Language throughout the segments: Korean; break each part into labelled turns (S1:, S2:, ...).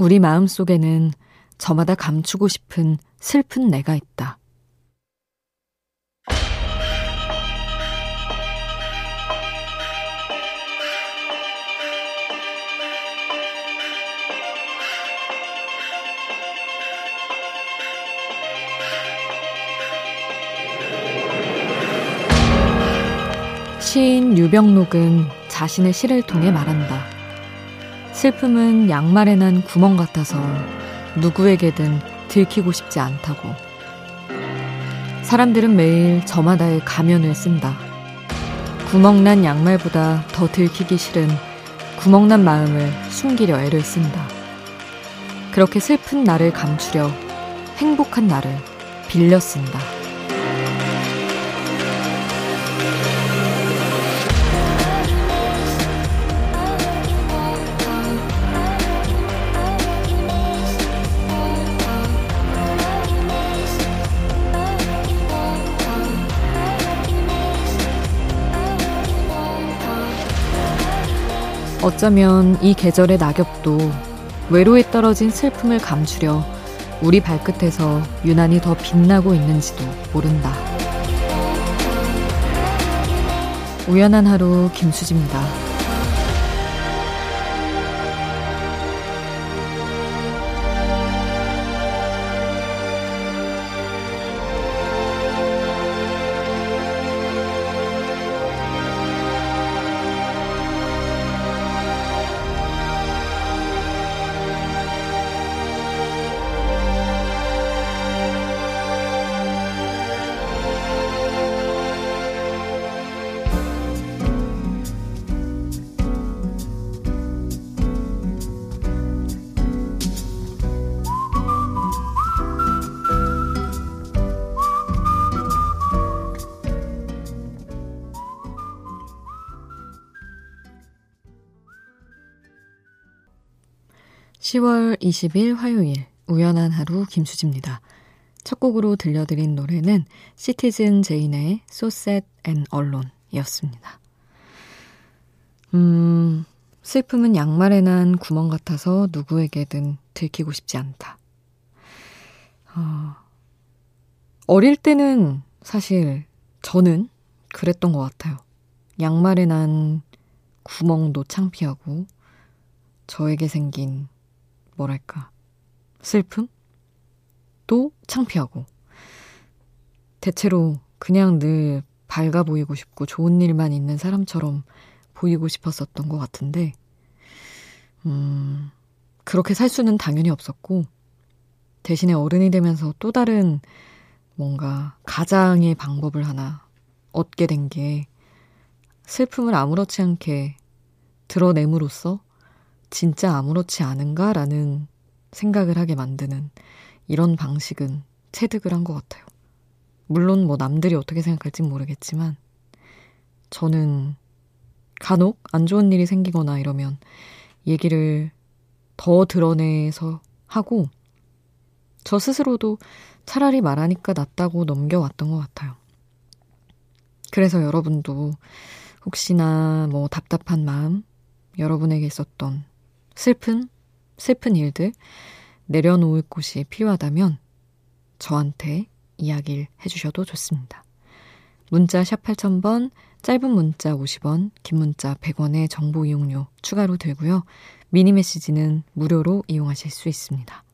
S1: 우리 마음 속에는 저마다 감추고 싶은 슬픈 내가 있다. 시인 유병록은 자신의 시를 통해 말한다. 슬픔은 양말에 난 구멍 같아서 누구에게든 들키고 싶지 않다고. 사람들은 매일 저마다의 가면을 쓴다. 구멍난 양말보다 더 들키기 싫은 구멍난 마음을 숨기려 애를 쓴다. 그렇게 슬픈 나를 감추려 행복한 나를 빌려 쓴다. 어쩌면 이 계절의 낙엽도 외로에 떨어진 슬픔을 감추려 우리 발끝에서 유난히 더 빛나고 있는지도 모른다. 우연한 하루 김수지입니다. 10월 20일 화요일 우연한 하루 김수지입니다. 첫 곡으로 들려드린 노래는 시티즌 제인의 Sad and Alone이었습니다. 음, 슬픔은 양말에 난 구멍 같아서 누구에게든 들키고 싶지 않다. 어, 어릴 때는 사실 저는 그랬던 것 같아요. 양말에 난 구멍도 창피하고 저에게 생긴 뭐랄까, 슬픔? 또 창피하고. 대체로 그냥 늘 밝아 보이고 싶고 좋은 일만 있는 사람처럼 보이고 싶었었던 것 같은데, 음, 그렇게 살 수는 당연히 없었고, 대신에 어른이 되면서 또 다른 뭔가 가장의 방법을 하나 얻게 된 게 슬픔을 아무렇지 않게 드러냄으로써 진짜 아무렇지 않은가라는 생각을 하게 만드는 이런 방식은 체득을 한 것 같아요. 물론 뭐 남들이 어떻게 생각할진 모르겠지만 저는 간혹 안 좋은 일이 생기거나 이러면 얘기를 더 드러내서 하고 저 스스로도 차라리 말하니까 낫다고 넘겨왔던 것 같아요. 그래서 여러분도 혹시나 뭐 답답한 마음, 여러분에게 있었던 슬픈, 슬픈 일들 내려놓을 곳이 필요하다면 저한테 이야기를 해주셔도 좋습니다. 문자 샵 8000번, 짧은 문자 50원, 긴 문자 100원의 정보 이용료 추가로 들고요. 미니 메시지는 무료로 이용하실 수 있습니다.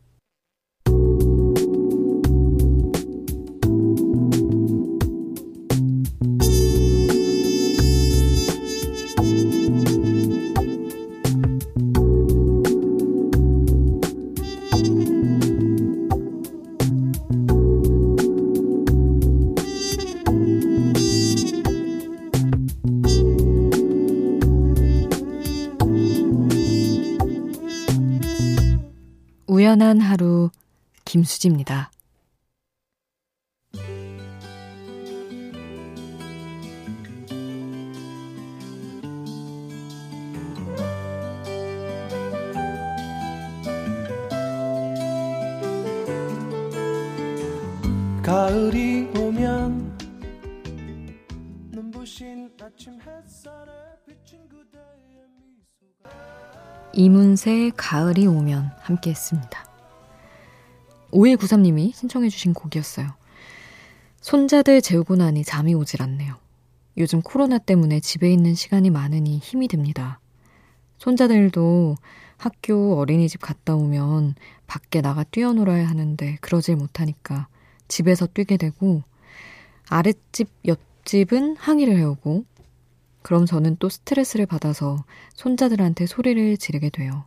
S1: 우연한 하루 김수지입니다. 가을이 오면 눈부신 아침 햇살에 비친 그대의 이문세의 가을이 오면 함께 했습니다. 5193님이 신청해주신 곡이었어요. 손자들 재우고 나니 잠이 오질 않네요. 요즘 코로나 때문에 집에 있는 시간이 많으니 힘이 듭니다. 손자들도 학교 어린이집 갔다 오면 밖에 나가 뛰어놀아야 하는데 그러질 못하니까 집에서 뛰게 되고 아랫집, 옆집은 항의를 해오고 그럼 저는 또 스트레스를 받아서 손자들한테 소리를 지르게 돼요.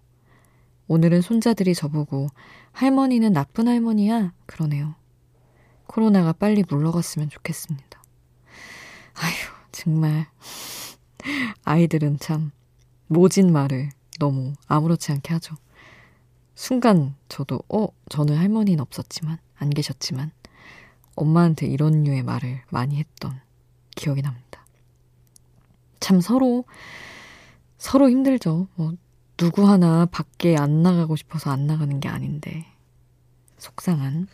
S1: 오늘은 손자들이 저보고 할머니는 나쁜 할머니야 그러네요. 코로나가 빨리 물러갔으면 좋겠습니다. 아휴, 정말. 아이들은 참 모진 말을 너무 아무렇지 않게 하죠. 순간 저도, 어, 저는 할머니는 없었지만, 안 계셨지만, 엄마한테 이런 류의 말을 많이 했던 기억이 납니다. 참 서로, 서로 힘들죠. 뭐, 누구 하나 밖에 안 나가고 싶어서 안 나가는 게 아닌데, 속상한,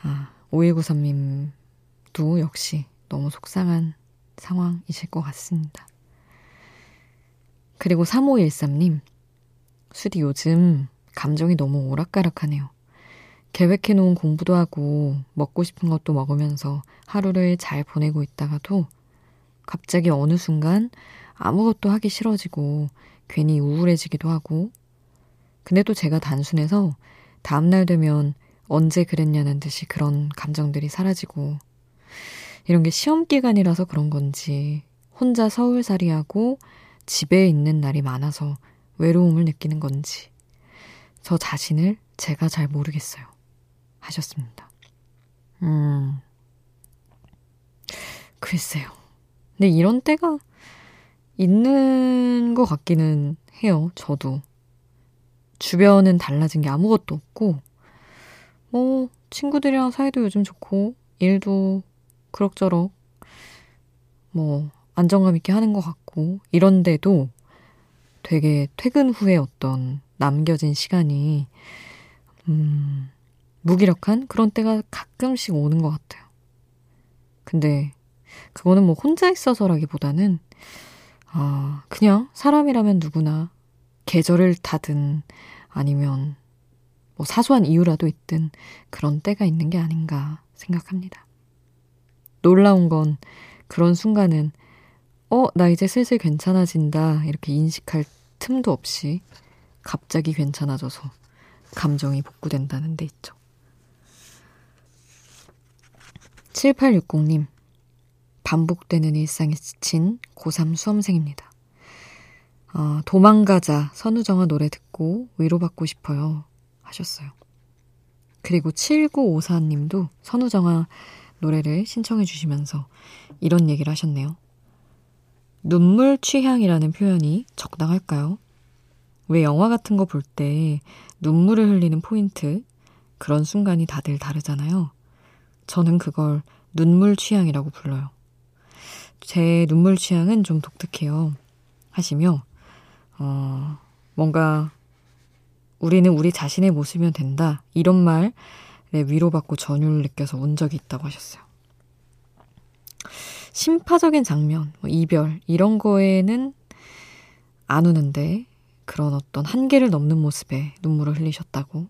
S1: 아, 5193님도 역시 너무 속상한 상황이실 것 같습니다. 그리고 3513님, 수디 요즘 감정이 너무 오락가락하네요. 계획해놓은 공부도 하고 먹고 싶은 것도 먹으면서 하루를 잘 보내고 있다가도 갑자기 어느 순간 아무것도 하기 싫어지고 괜히 우울해지기도 하고 근데 또 제가 단순해서 다음날 되면 언제 그랬냐는 듯이 그런 감정들이 사라지고 이런 게 시험 기간이라서 그런 건지 혼자 서울살이하고 집에 있는 날이 많아서 외로움을 느끼는 건지 저 자신을 제가 잘 모르겠어요. 하셨습니다. 음. 글쎄요. 근데 이런 때가 있는 것 같기는 해요. 저도. 주변은 달라진 게 아무것도 없고, 뭐, 친구들이랑 사이도 요즘 좋고, 일도 그럭저럭, 뭐, 안정감 있게 하는 것 같고, 이런데도 되게 퇴근 후에 어떤 남겨진 시간이, 음, 무기력한 그런 때가 가끔씩 오는 것 같아요. 근데, 그거는 뭐 혼자 있어서라기보다는, 아, 그냥 사람이라면 누구나 계절을 타든 아니면 뭐 사소한 이유라도 있든 그런 때가 있는 게 아닌가 생각합니다. 놀라운 건 그런 순간은 어, 나 이제 슬슬 괜찮아진다. 이렇게 인식할 틈도 없이 갑자기 괜찮아져서 감정이 복구된다는 데 있죠. 7860님, 반복되는 일상에 지친 고3 수험생입니다. 어, 도망가자 선우정아 노래 듣고 위로받고 싶어요. 하셨어요. 그리고 7954님도 선우정아 노래를 신청해 주시면서 이런 얘기를 하셨네요. 눈물 취향이라는 표현이 적당할까요? 왜 영화 같은 거 볼 때 눈물을 흘리는 포인트, 그런 순간이 다들 다르잖아요. 저는 그걸 눈물 취향이라고 불러요. 제 눈물 취향은 좀 독특해요. 하시며, 어, 뭔가 우리는 우리 자신의 모습이면 된다. 이런 말에 위로받고 전율을 느껴서 운 적이 있다고 하셨어요. 심파적인 장면, 뭐 이별, 이런 거에는 안 우는데 그런 어떤 한계를 넘는 모습에 눈물을 흘리셨다고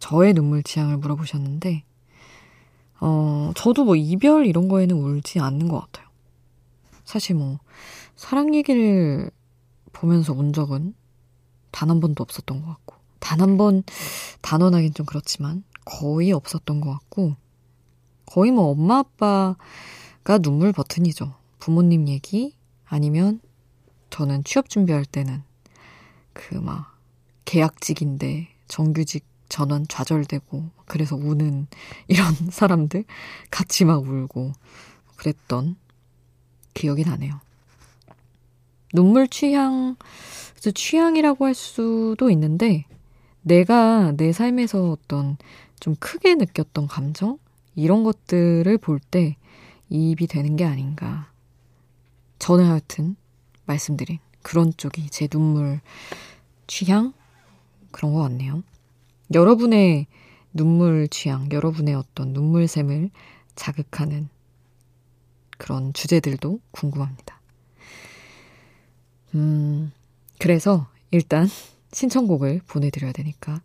S1: 저의 눈물 취향을 물어보셨는데, 어, 저도 뭐 이별 이런 거에는 울지 않는 것 같아요. 사실 뭐, 사랑 얘기를 보면서 운 적은 단 한 번도 없었던 것 같고, 단 한 번 단언하긴 좀 그렇지만, 거의 없었던 것 같고, 거의 뭐 엄마 아빠가 눈물 버튼이죠. 부모님 얘기, 아니면 저는 취업 준비할 때는 그 막 계약직인데 정규직 전원 좌절되고 그래서 우는 이런 사람들 같이 막 울고 그랬던 기억이 나네요. 눈물 취향, 취향이라고 할 수도 있는데 내가 내 삶에서 어떤 좀 크게 느꼈던 감정? 이런 것들을 볼 때 이입이 되는 게 아닌가. 저는 하여튼 말씀드린 그런 쪽이 제 눈물 취향? 그런 것 같네요. 여러분의 눈물 취향, 여러분의 어떤 눈물샘을 자극하는 그런 주제들도 궁금합니다. 음, 그래서 일단 신청곡을 보내드려야 되니까.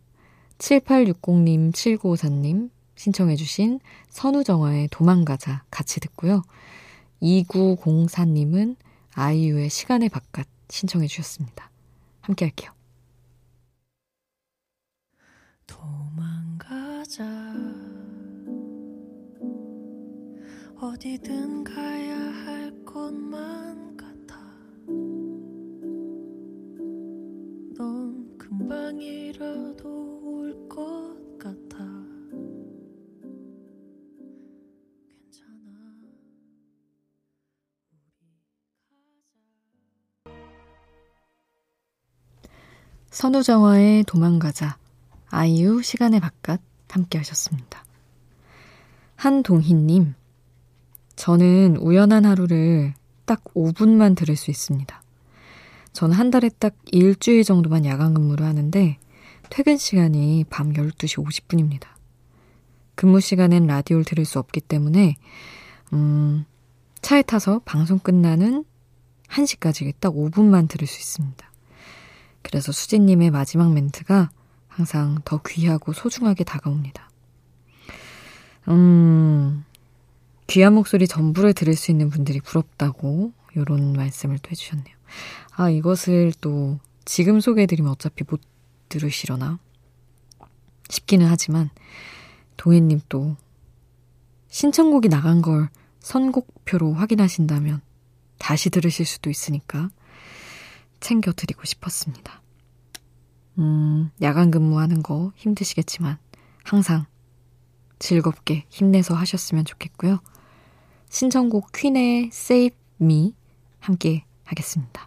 S1: 7860님, 7954님 신청해주신 선우정아의 도망가자 같이 듣고요. 2904님은 아이유의 시간의 바깥 신청해주셨습니다. 함께 할게요. 도망가자 어디든 가야 할 것만 같아. 넌 금방이라도 올 것 같아. 괜찮아. 선우정화의 도망가자. 아이유 시간의 바깥 함께 하셨습니다. 한동희님, 저는 우연한 하루를 딱 5분만 들을 수 있습니다. 저는 한 달에 딱 일주일 정도만 야간 근무를 하는데 퇴근 시간이 밤 12시 50분입니다. 근무 시간엔 라디오를 들을 수 없기 때문에 음, 차에 타서 방송 끝나는 1시까지 딱 5분만 들을 수 있습니다. 그래서 수진님의 마지막 멘트가 항상 더 귀하고 소중하게 다가옵니다. 음, 귀한 목소리 전부를 들을 수 있는 분들이 부럽다고 이런 말씀을 또 해주셨네요. 아, 이것을 또 지금 소개해드리면 어차피 못 들으시려나 싶기는 하지만 동해님 또 신청곡이 나간 걸 선곡표로 확인하신다면 다시 들으실 수도 있으니까 챙겨드리고 싶었습니다. 음, 야간 근무하는 거 힘드시겠지만 항상 즐겁게 힘내서 하셨으면 좋겠고요. 신청곡 퀸의 Save Me 함께 하겠습니다.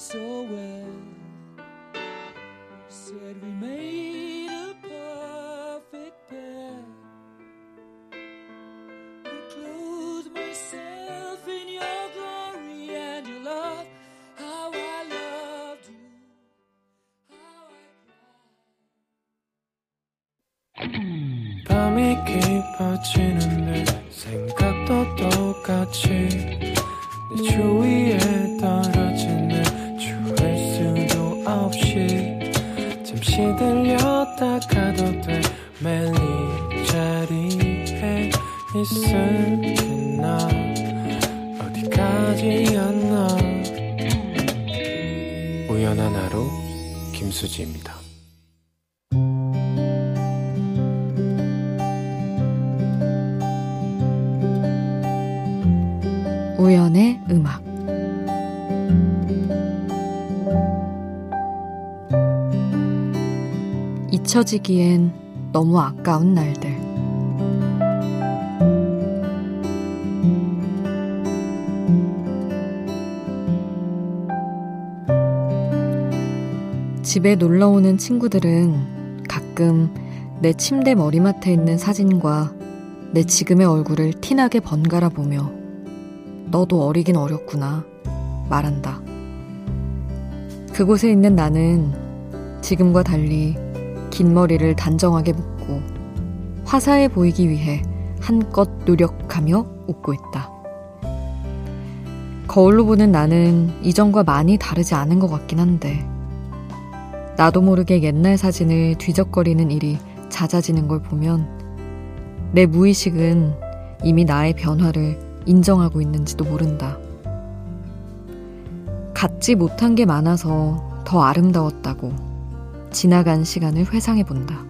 S1: so well. Said we made 잠시 들렸다 가도 돼. 매일 이 자리에 있을게나 어디까지였나. 우연한 하루 김수지입니다 잊혀지기엔 너무 아까운 날들. 집에 놀러 오는 친구들은 가끔 내 침대 머리맡에 있는 사진과 내 지금의 얼굴을 티나게 번갈아 보며 너도 어리긴 어렸구나 말한다. 그곳에 있는 나는 지금과 달리 긴 머리를 단정하게 묶고 화사해 보이기 위해 한껏 노력하며 웃고 있다. 거울로 보는 나는 이전과 많이 다르지 않은 것 같긴 한데, 나도 모르게 옛날 사진을 뒤적거리는 일이 잦아지는 걸 보면 내 무의식은 이미 나의 변화를 인정하고 있는지도 모른다. 갖지 못한 게 많아서 더 아름다웠다고 지나간 시간을 회상해 본다.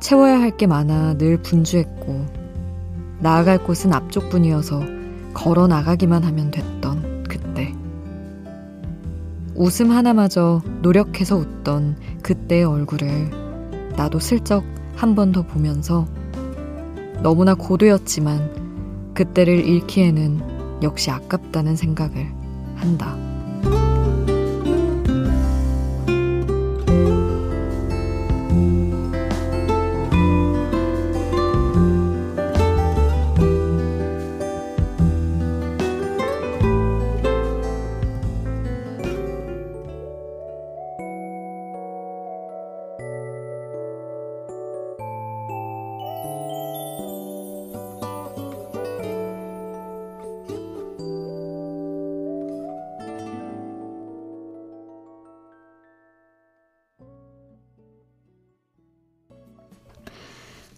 S1: 채워야 할 게 많아 늘 분주했고, 나아갈 곳은 앞쪽뿐이어서 걸어 나가기만 하면 됐던 그때. 웃음 하나마저 노력해서 웃던 그때의 얼굴을 나도 슬쩍 한 번 더 보면서 너무나 고도였지만 그때를 잃기에는 역시 아깝다는 생각을 한다.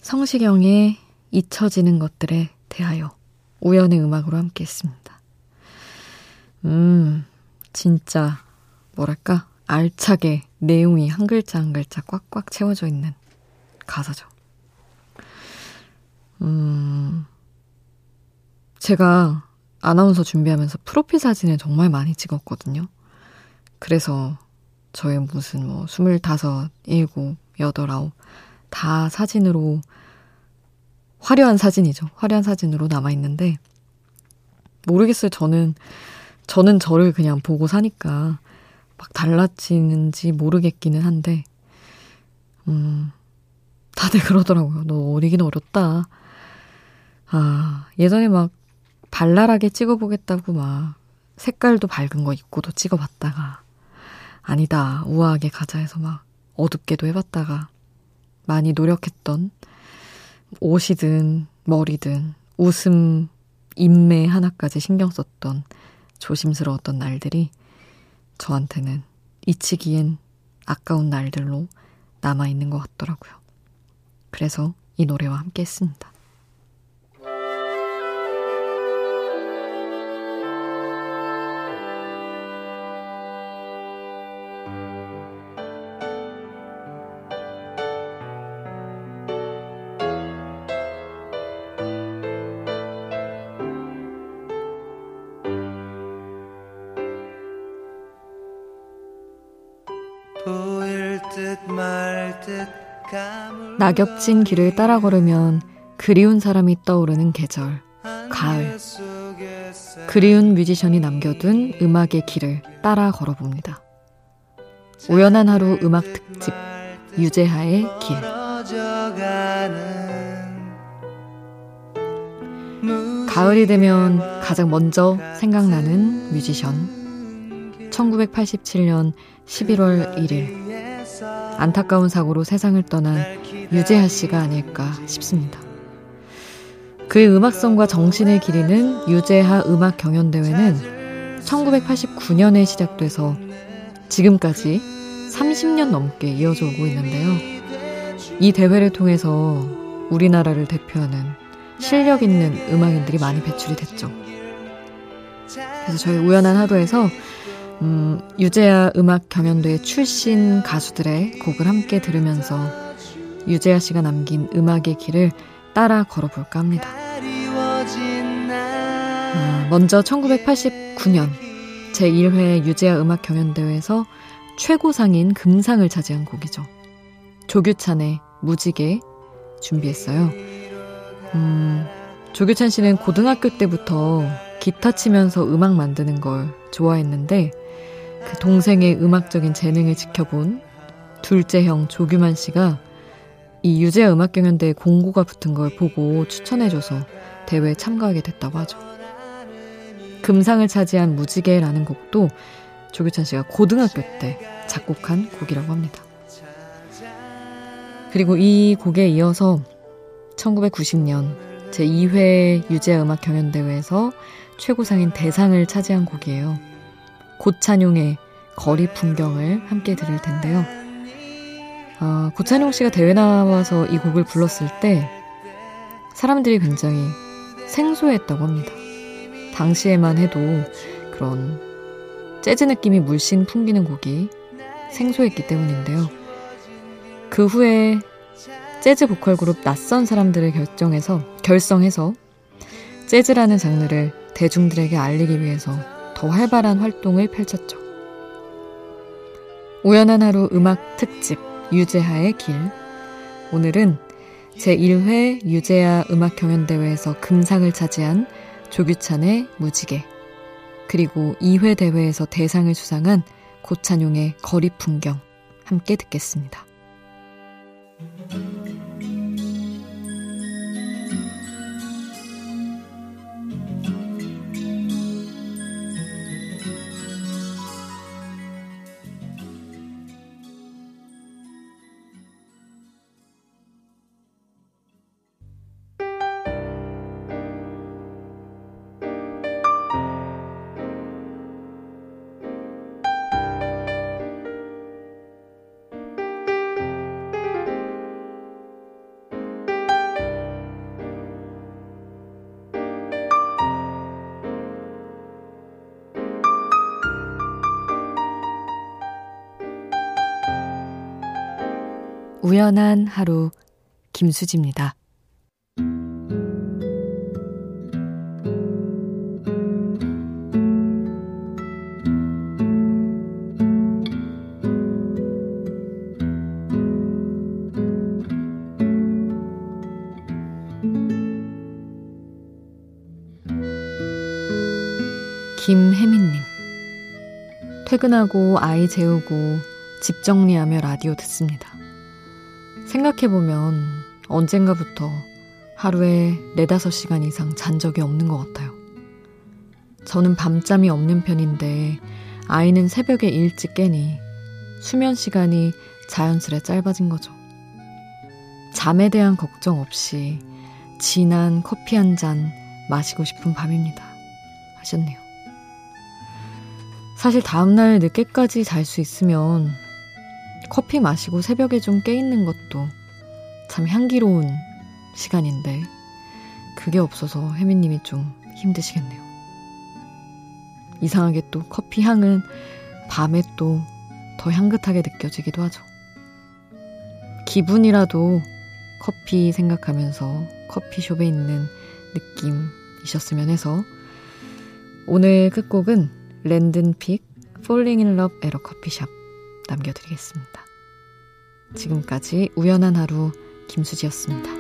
S1: 성시경의 잊혀지는 것들에 대하여 우연의 음악으로 함께 했습니다. 음, 진짜, 뭐랄까, 알차게 내용이 한 글자 한 글자 꽉꽉 채워져 있는 가사죠. 음, 제가 아나운서 준비하면서 프로필 사진을 정말 많이 찍었거든요. 그래서 저의 무슨 뭐, 스물다섯, 일곱, 여덟, 아홉, 다 사진으로 화려한 사진이죠. 화려한 사진으로 남아 있는데, 모르겠어요. 저는, 저는 저를 그냥 보고 사니까 막 달라지는지 모르겠기는 한데, 음, 다들 그러더라고요. 너 어리긴 어렸다. 아, 예전에 막 발랄하게 찍어보겠다고 막 색깔도 밝은 거 입고도 찍어봤다가, 아니다, 우아하게 가자 해서 막 어둡게도 해봤다가, 많이 노력했던 옷이든 머리든 웃음, 인매 하나까지 신경 썼던 조심스러웠던 날들이 저한테는 잊히기엔 아까운 날들로 남아있는 것 같더라고요. 그래서 이 노래와 함께 했습니다. 낙엽진 길을 따라 걸으면 그리운 사람이 떠오르는 계절, 가을. 그리운 뮤지션이 남겨둔 음악의 길을 따라 걸어봅니다. 우연한 하루 음악 특집, 유재하의 길. 가을이 되면 가장 먼저 생각나는 뮤지션. 1987년 11월 1일. 안타까운 사고로 세상을 떠난 유재하 씨가 아닐까 싶습니다. 그의 음악성과 정신을 기리는 유재하 음악 경연대회는 1989년에 시작돼서 지금까지 30년 넘게 이어져 오고 있는데요. 이 대회를 통해서 우리나라를 대표하는 실력 있는 음악인들이 많이 배출이 됐죠. 그래서 저희 우연한 하루에서 음, 유재하 음악 경연대 출신 가수들의 곡을 함께 들으면서 유재하 씨가 남긴 음악의 길을 따라 걸어볼까 합니다. 아, 먼저 1989년 제1회 유재하 음악 경연대회에서 최고상인 금상을 차지한 곡이죠. 조규찬의 무지개 준비했어요. 음, 조규찬 씨는 고등학교 때부터 기타 치면서 음악 만드는 걸 좋아했는데 그 동생의 음악적인 재능을 지켜본 둘째 형 조규만 씨가 이 유재하 음악 경연대회 공고가 붙은 걸 보고 추천해줘서 대회에 참가하게 됐다고 하죠. 금상을 차지한 무지개라는 곡도 조규찬 씨가 고등학교 때 작곡한 곡이라고 합니다. 그리고 이 곡에 이어서 1990년 제2회 유재하 음악 경연대회에서 최고상인 대상을 차지한 곡이에요. 고찬용의 거리 풍경을 함께 들을 텐데요. 어, 고찬용 씨가 대회 나와서 이 곡을 불렀을 때 사람들이 굉장히 생소했다고 합니다. 당시에만 해도 그런 재즈 느낌이 물씬 풍기는 곡이 생소했기 때문인데요. 그 후에 재즈 보컬 그룹 낯선 사람들을 결정해서 결성해서 재즈라는 장르를 대중들에게 알리기 위해서 더 활발한 활동을 펼쳤죠. 우연한 하루 음악 특집 유재하의 길. 오늘은 제1회 유재하 음악 경연대회에서 금상을 차지한 조규찬의 무지개, 그리고 2회 대회에서 대상을 수상한 고찬용의 거리 풍경 함께 듣겠습니다. 우연한 하루 김수지입니다. 김혜민님. 퇴근하고 아이 재우고 집 정리하며 라디오 듣습니다. 생각해보면 언젠가부터 하루에 4, 5시간 이상 잔 적이 없는 것 같아요. 저는 밤잠이 없는 편인데 아이는 새벽에 일찍 깨니 수면 시간이 자연스레 짧아진 거죠. 잠에 대한 걱정 없이 진한 커피 한 잔 마시고 싶은 밤입니다. 하셨네요. 사실 다음날 늦게까지 잘 수 있으면 커피 마시고 새벽에 좀 깨있는 것도 참 향기로운 시간인데 그게 없어서 혜미님이 좀 힘드시겠네요. 이상하게 또 커피 향은 밤에 또 더 향긋하게 느껴지기도 하죠. 기분이라도 커피 생각하면서 커피숍에 있는 느낌이셨으면 해서 오늘 끝곡은 랜든 픽 Falling in Love 에러 커피숍 남겨드리겠습니다. 지금까지 우연한 하루 김수지였습니다.